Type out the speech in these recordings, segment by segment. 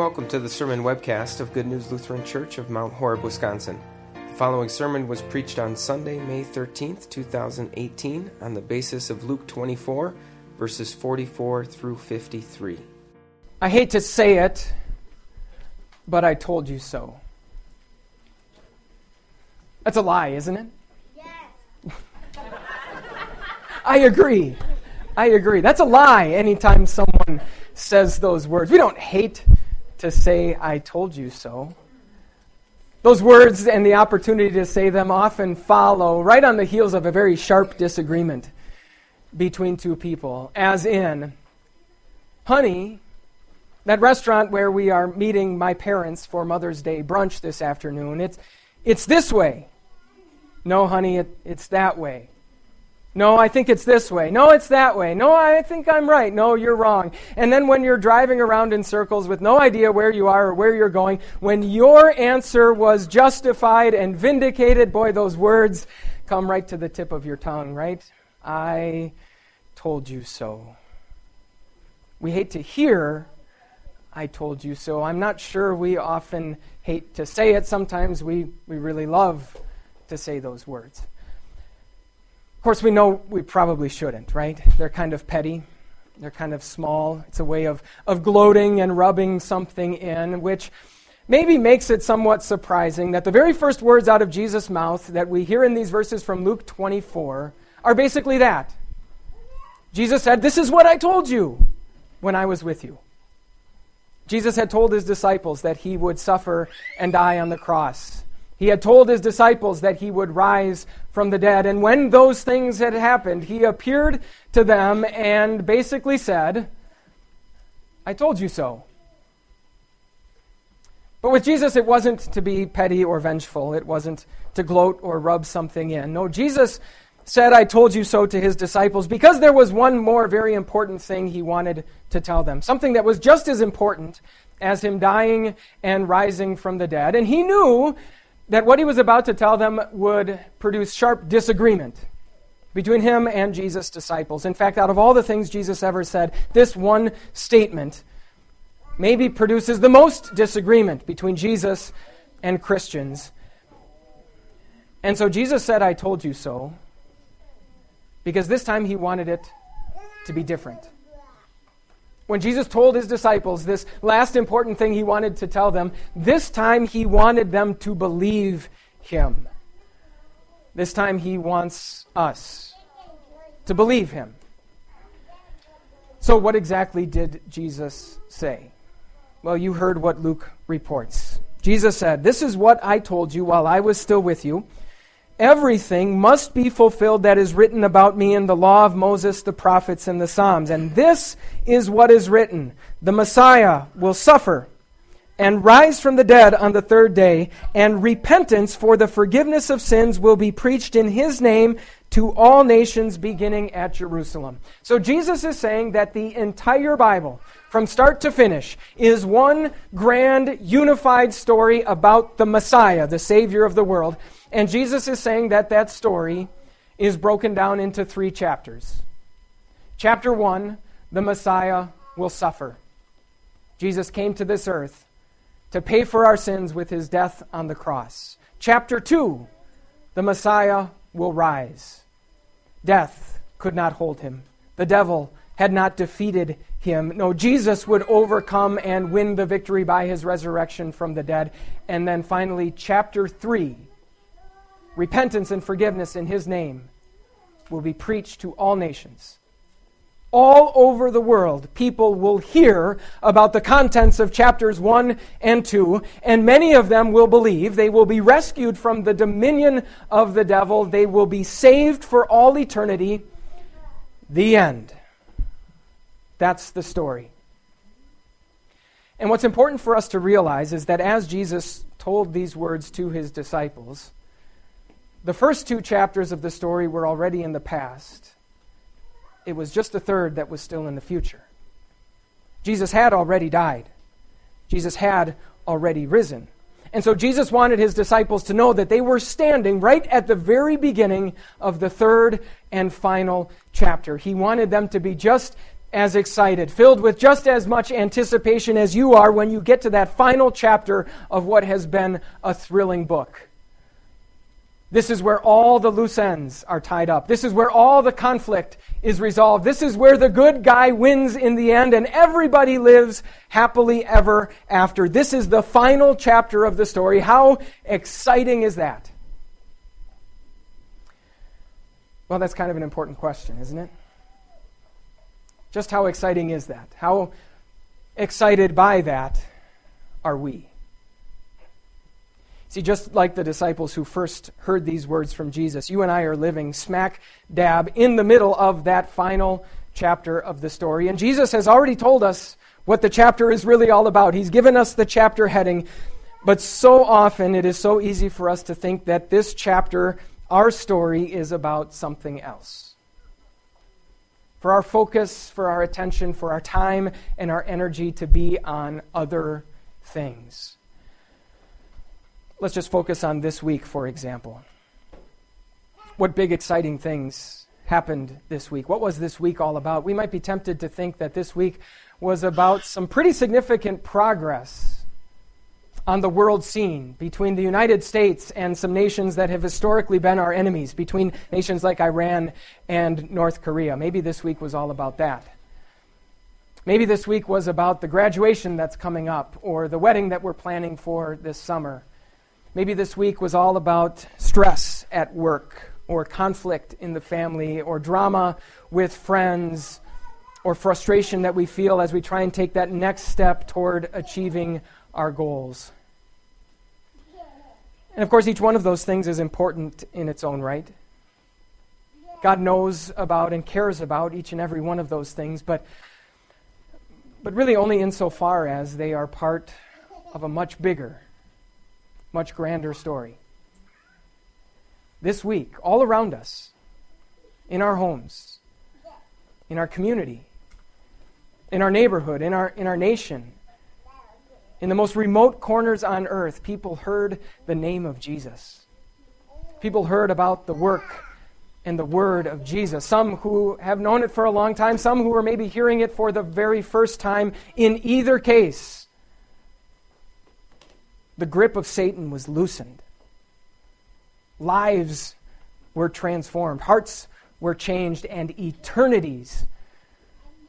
Welcome to the sermon webcast of Good News Lutheran Church of Mount Horeb, Wisconsin. The following sermon was preached on Sunday, May 13th, 2018, on the basis of Luke 24, verses 44 through 53. I hate to say it, but I told you so. That's a lie, isn't it? Yes. I agree. I agree. That's a lie anytime someone says those words. We don't hate to say, I told you so. Those words and the opportunity to say them often follow right on the heels of a very sharp disagreement between two people, as in, honey, that restaurant where we are meeting my parents for Mother's Day brunch this afternoon, it's, it's this way. No, honey, it, it's that way. No, I think it's this way. No, it's that way. No, I think I'm right. No, you're wrong. And then when you're driving around in circles with no idea where you are or where you're going, when your answer was justified and vindicated, boy, those words come right to the tip of your tongue, right? I told you so. We hate to hear, I told you so. I'm not sure we often hate to say it. Sometimes we, we really love to say those words. Of course, we know we probably shouldn't, right? They're kind of petty. They're kind of small. It's a way of, of gloating and rubbing something in, which maybe makes it somewhat surprising that the very first words out of Jesus' mouth that we hear in these verses from Luke 24 are basically that. Jesus said, This is what I told you when I was with you. Jesus had told his disciples that he would suffer and die on the cross. He had told his disciples that he would rise from the dead. And when those things had happened, he appeared to them and basically said, I told you so. But with Jesus, it wasn't to be petty or vengeful. It wasn't to gloat or rub something in. No, Jesus said, I told you so to his disciples because there was one more very important thing he wanted to tell them. Something that was just as important as him dying and rising from the dead. And he knew that what he was about to tell them would produce sharp disagreement between him and Jesus' disciples. In fact, out of all the things Jesus ever said, this one statement maybe produces the most disagreement between Jesus and Christians. And so Jesus said, I told you so, because this time he wanted it to be different when Jesus told his disciples this last important thing he wanted to tell them, this time he wanted them to believe him. This time he wants us to believe him. So, what exactly did Jesus say? Well, you heard what Luke reports. Jesus said, This is what I told you while I was still with you everything must be fulfilled that is written about me in the law of Moses, the prophets, and the Psalms. And this is what is written The Messiah will suffer and rise from the dead on the third day, and repentance for the forgiveness of sins will be preached in his name to all nations beginning at Jerusalem. So Jesus is saying that the entire Bible, from start to finish, is one grand, unified story about the Messiah, the Savior of the world. And Jesus is saying that that story is broken down into three chapters. Chapter 1, the Messiah will suffer. Jesus came to this earth to pay for our sins with his death on the cross. Chapter 2, the Messiah will rise. Death could not hold him. The devil had not defeated him. No, Jesus would overcome and win the victory by his resurrection from the dead. And then finally, chapter 3 repentance and forgiveness in his name will be preached to all nations. All over the world, people will hear about the contents of chapters 1 and 2, and many of them will believe. They will be rescued from the dominion of the devil. They will be saved for all eternity. The end. That's the story. And what's important for us to realize is that as Jesus told these words to his disciples, the first two chapters of the story were already in the past. It was just the third that was still in the future. Jesus had already died, Jesus had already risen. And so Jesus wanted his disciples to know that they were standing right at the very beginning of the third and final chapter. He wanted them to be just as excited, filled with just as much anticipation as you are when you get to that final chapter of what has been a thrilling book. This is where all the loose ends are tied up. This is where all the conflict is resolved. This is where the good guy wins in the end and everybody lives happily ever after. This is the final chapter of the story. How exciting is that? Well, that's kind of an important question, isn't it? Just how exciting is that? How excited by that are we? See, just like the disciples who first heard these words from Jesus, you and I are living smack dab in the middle of that final chapter of the story. And Jesus has already told us what the chapter is really all about. He's given us the chapter heading. But so often it is so easy for us to think that this chapter, our story, is about something else. For our focus, for our attention, for our time and our energy to be on other things. Let's just focus on this week, for example. What big, exciting things happened this week? What was this week all about? We might be tempted to think that this week was about some pretty significant progress on the world scene between the United States and some nations that have historically been our enemies, between nations like Iran and North Korea. Maybe this week was all about that. Maybe this week was about the graduation that's coming up or the wedding that we're planning for this summer. Maybe this week was all about stress at work, or conflict in the family, or drama with friends, or frustration that we feel as we try and take that next step toward achieving our goals. And of course, each one of those things is important in its own right. God knows about and cares about each and every one of those things, but, but really only insofar as they are part of a much bigger much grander story. This week, all around us, in our homes, in our community, in our neighborhood, in our, in our nation, in the most remote corners on earth, people heard the name of Jesus. People heard about the work and the word of Jesus. Some who have known it for a long time, some who are maybe hearing it for the very first time. In either case, the grip of Satan was loosened. Lives were transformed, hearts were changed, and eternities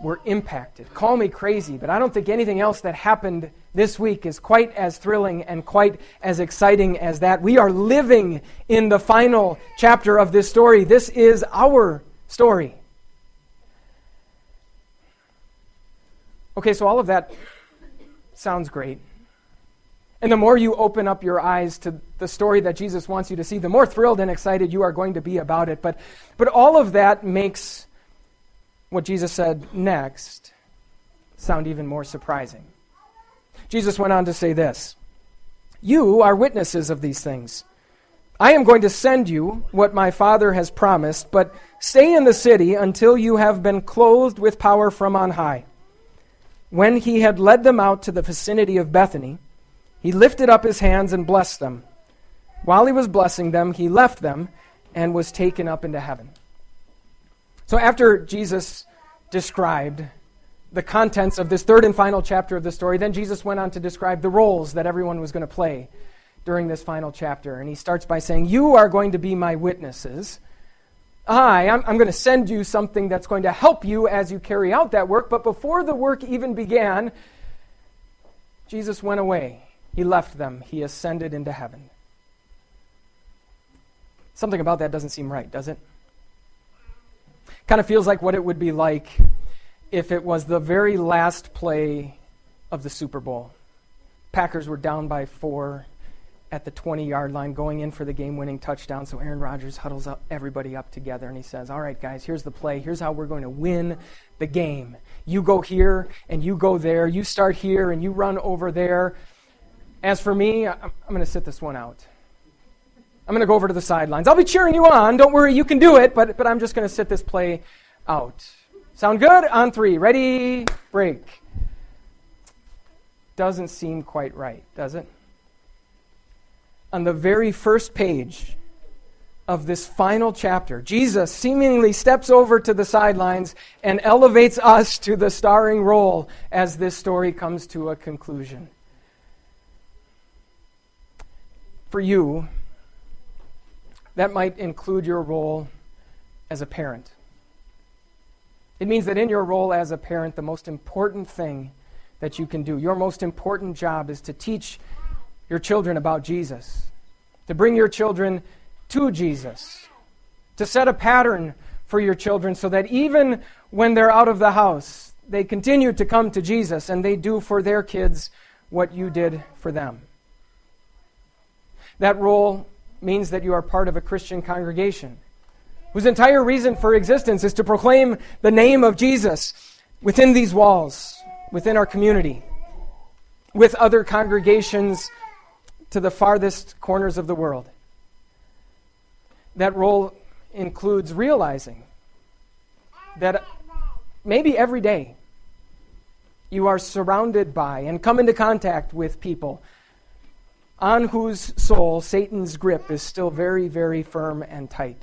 were impacted. Call me crazy, but I don't think anything else that happened this week is quite as thrilling and quite as exciting as that. We are living in the final chapter of this story. This is our story. Okay, so all of that sounds great. And the more you open up your eyes to the story that Jesus wants you to see, the more thrilled and excited you are going to be about it. But, but all of that makes what Jesus said next sound even more surprising. Jesus went on to say this You are witnesses of these things. I am going to send you what my Father has promised, but stay in the city until you have been clothed with power from on high. When he had led them out to the vicinity of Bethany, he lifted up his hands and blessed them. While he was blessing them, he left them and was taken up into heaven. So after Jesus described the contents of this third and final chapter of the story, then Jesus went on to describe the roles that everyone was going to play during this final chapter. And he starts by saying, You are going to be my witnesses. I, I'm, I'm going to send you something that's going to help you as you carry out that work. But before the work even began, Jesus went away he left them, he ascended into heaven. Something about that doesn't seem right, does it? Kind of feels like what it would be like if it was the very last play of the Super Bowl. Packers were down by four at the 20 yard line going in for the game winning touchdown. So Aaron Rodgers huddles up everybody up together and he says, All right, guys, here's the play. Here's how we're going to win the game. You go here and you go there. You start here and you run over there. As for me, I'm, I'm going to sit this one out. I'm going to go over to the sidelines. I'll be cheering you on. Don't worry, you can do it, but, but I'm just going to sit this play out. Sound good? On three. Ready? Break. Doesn't seem quite right, does it? On the very first page of this final chapter. Jesus seemingly steps over to the sidelines and elevates us to the starring role as this story comes to a conclusion. For you, that might include your role as a parent. It means that in your role as a parent, the most important thing that you can do, your most important job is to teach your children about Jesus, to bring your children to Jesus, to set a pattern for your children so that even when they're out of the house, they continue to come to Jesus and they do for their kids what you did for them. That role means that you are part of a Christian congregation whose entire reason for existence is to proclaim the name of Jesus within these walls, within our community, with other congregations to the farthest corners of the world. That role includes realizing that maybe every day you are surrounded by and come into contact with people on whose soul Satan's grip is still very, very firm and tight.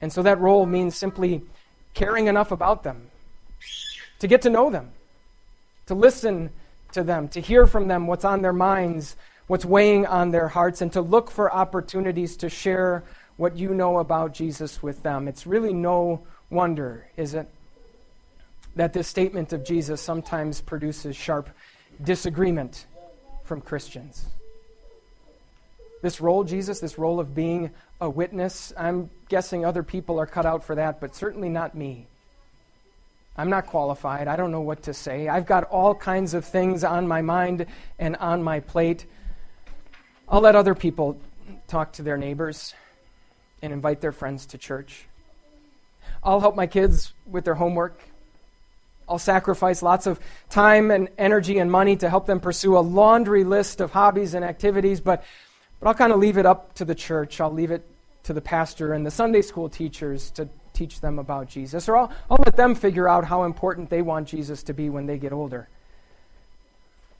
And so that role means simply caring enough about them, to get to know them, to listen to them, to hear from them what's on their minds, what's weighing on their hearts, and to look for opportunities to share what you know about Jesus with them. It's really no wonder, is it, that this statement of Jesus sometimes produces sharp disagreement from Christians. This role, Jesus, this role of being a witness, I'm guessing other people are cut out for that, but certainly not me. I'm not qualified. I don't know what to say. I've got all kinds of things on my mind and on my plate. I'll let other people talk to their neighbors and invite their friends to church. I'll help my kids with their homework I'll sacrifice lots of time and energy and money to help them pursue a laundry list of hobbies and activities, but, but I'll kind of leave it up to the church. I'll leave it to the pastor and the Sunday school teachers to teach them about Jesus. Or I'll, I'll let them figure out how important they want Jesus to be when they get older.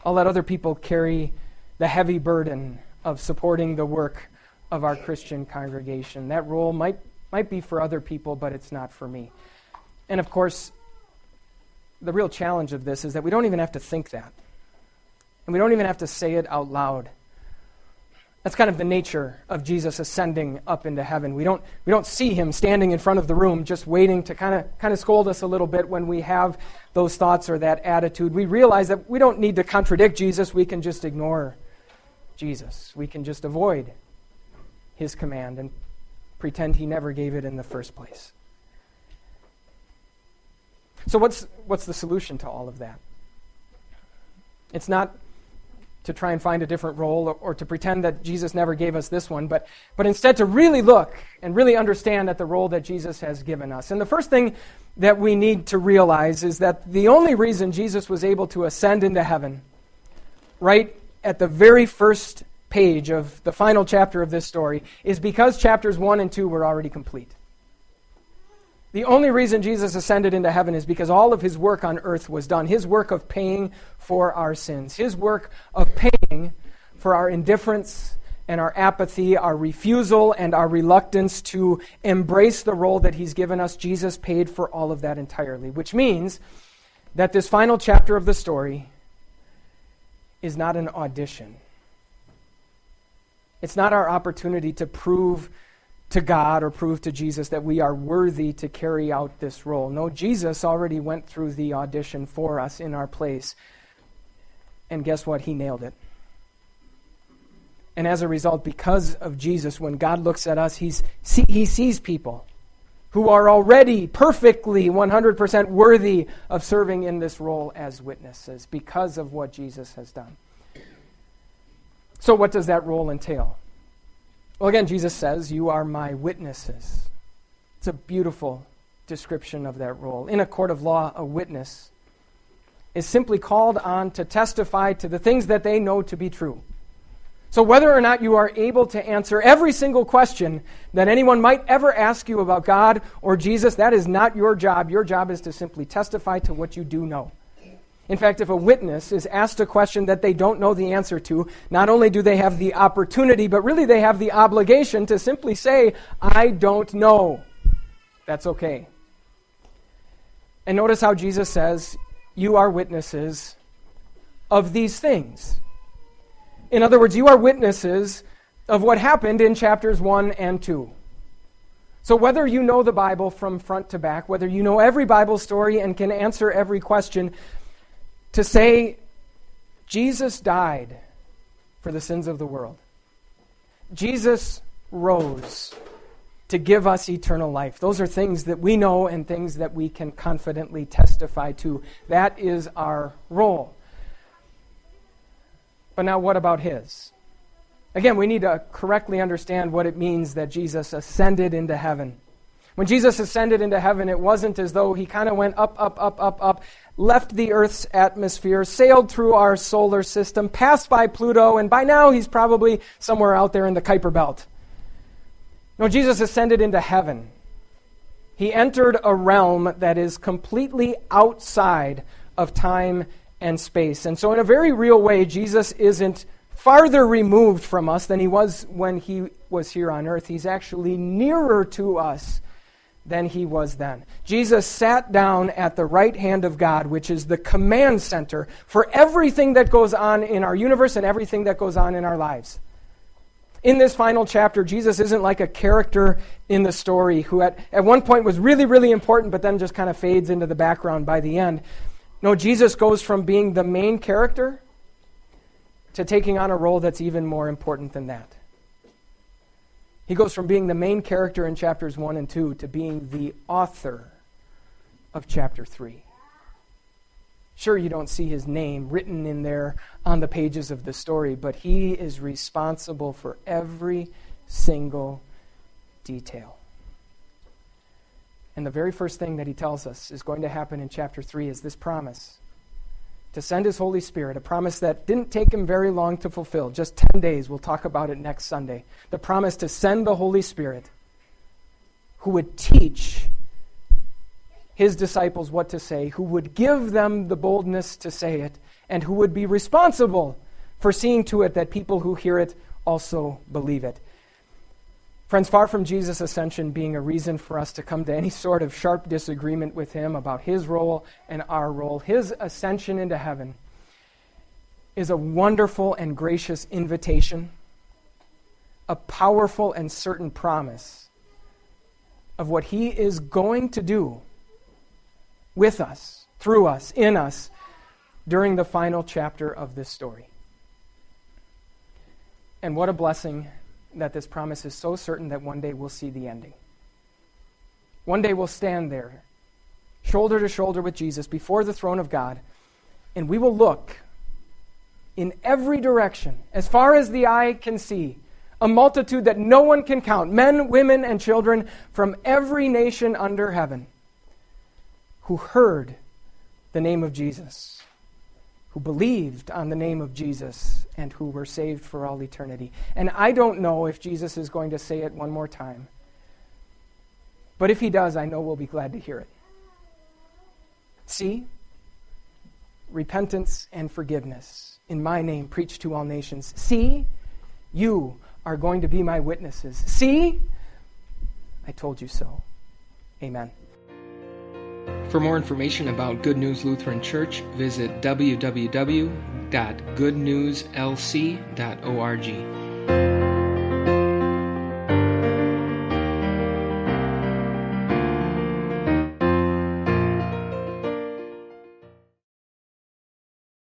I'll let other people carry the heavy burden of supporting the work of our Christian congregation. That role might, might be for other people, but it's not for me. And of course, the real challenge of this is that we don't even have to think that. And we don't even have to say it out loud. That's kind of the nature of Jesus ascending up into heaven. We don't, we don't see him standing in front of the room just waiting to kind of, kind of scold us a little bit when we have those thoughts or that attitude. We realize that we don't need to contradict Jesus, we can just ignore Jesus. We can just avoid his command and pretend he never gave it in the first place. So, what's, what's the solution to all of that? It's not to try and find a different role or, or, to pretend that Jesus never gave us this one, but, but instead to really look and really understand that the role that Jesus has given us. And the first thing that we need to realize is that the only reason Jesus was able to ascend into heaven, right at the very first page of the final chapter of this story, is because chapters 1 and 2 were already complete. The only reason Jesus ascended into heaven is because all of his work on earth was done. His work of paying for our sins, his work of paying for our indifference and our apathy, our refusal and our reluctance to embrace the role that he's given us. Jesus paid for all of that entirely, which means that this final chapter of the story is not an audition. It's not our opportunity to prove to God or prove to Jesus that we are worthy to carry out this role. No, Jesus already went through the audition for us in our place. And guess what? He nailed it. And as a result, because of Jesus, when God looks at us, he's, he sees people who are already perfectly 100% worthy of serving in this role as witnesses because of what Jesus has done. So, what does that role entail? Well, again, Jesus says, You are my witnesses. It's a beautiful description of that role. In a court of law, a witness is simply called on to testify to the things that they know to be true. So, whether or not you are able to answer every single question that anyone might ever ask you about God or Jesus, that is not your job. Your job is to simply testify to what you do know. In fact, if a witness is asked a question that they don't know the answer to, not only do they have the opportunity, but really they have the obligation to simply say, I don't know. That's okay. And notice how Jesus says, You are witnesses of these things. In other words, you are witnesses of what happened in chapters 1 and 2. So, whether you know the Bible from front to back, whether you know every Bible story and can answer every question, to say Jesus died for the sins of the world, Jesus rose to give us eternal life. Those are things that we know and things that we can confidently testify to. That is our role. But now, what about His? Again, we need to correctly understand what it means that Jesus ascended into heaven. When Jesus ascended into heaven, it wasn't as though he kind of went up, up, up, up, up, left the Earth's atmosphere, sailed through our solar system, passed by Pluto, and by now he's probably somewhere out there in the Kuiper Belt. No, Jesus ascended into heaven. He entered a realm that is completely outside of time and space. And so, in a very real way, Jesus isn't farther removed from us than he was when he was here on earth. He's actually nearer to us than he was then. Jesus sat down at the right hand of God, which is the command center for everything that goes on in our universe and everything that goes on in our lives. In this final chapter, Jesus isn't like a character in the story who at, at one point was really, really important, but then just kind of fades into the background by the end. No, Jesus goes from being the main character to taking on a role that's even more important than that. He goes from being the main character in chapters 1 and 2 to being the author of chapter 3. Sure, you don't see his name written in there on the pages of the story, but he is responsible for every single detail. And the very first thing that he tells us is going to happen in chapter 3 is this promise to send his Holy Spirit, a promise that didn't take him very long to fulfill, just 10 days. We'll talk about it next Sunday. The promise to send the Holy Spirit who would teach his disciples what to say, who would give them the boldness to say it, and who would be responsible for seeing to it that people who hear it also believe it. Friends, far from Jesus' ascension being a reason for us to come to any sort of sharp disagreement with him about his role and our role, his ascension into heaven is a wonderful and gracious invitation, a powerful and certain promise of what he is going to do with us, through us, in us, during the final chapter of this story. And what a blessing that this promise is so certain that one day we'll see the ending. One day we'll stand there, shoulder to shoulder with Jesus, before the throne of God, and we will look in every direction, as far as the eye can see, a multitude that no one can count men, women, and children from every nation under heaven who heard the name of Jesus who believed on the name of Jesus and who were saved for all eternity. And I don't know if Jesus is going to say it one more time. But if he does, I know we'll be glad to hear it. See? Repentance and forgiveness in my name preached to all nations. See? You are going to be my witnesses. See? I told you so. Amen. For more information about Good News Lutheran Church, visit www.goodnewslc.org.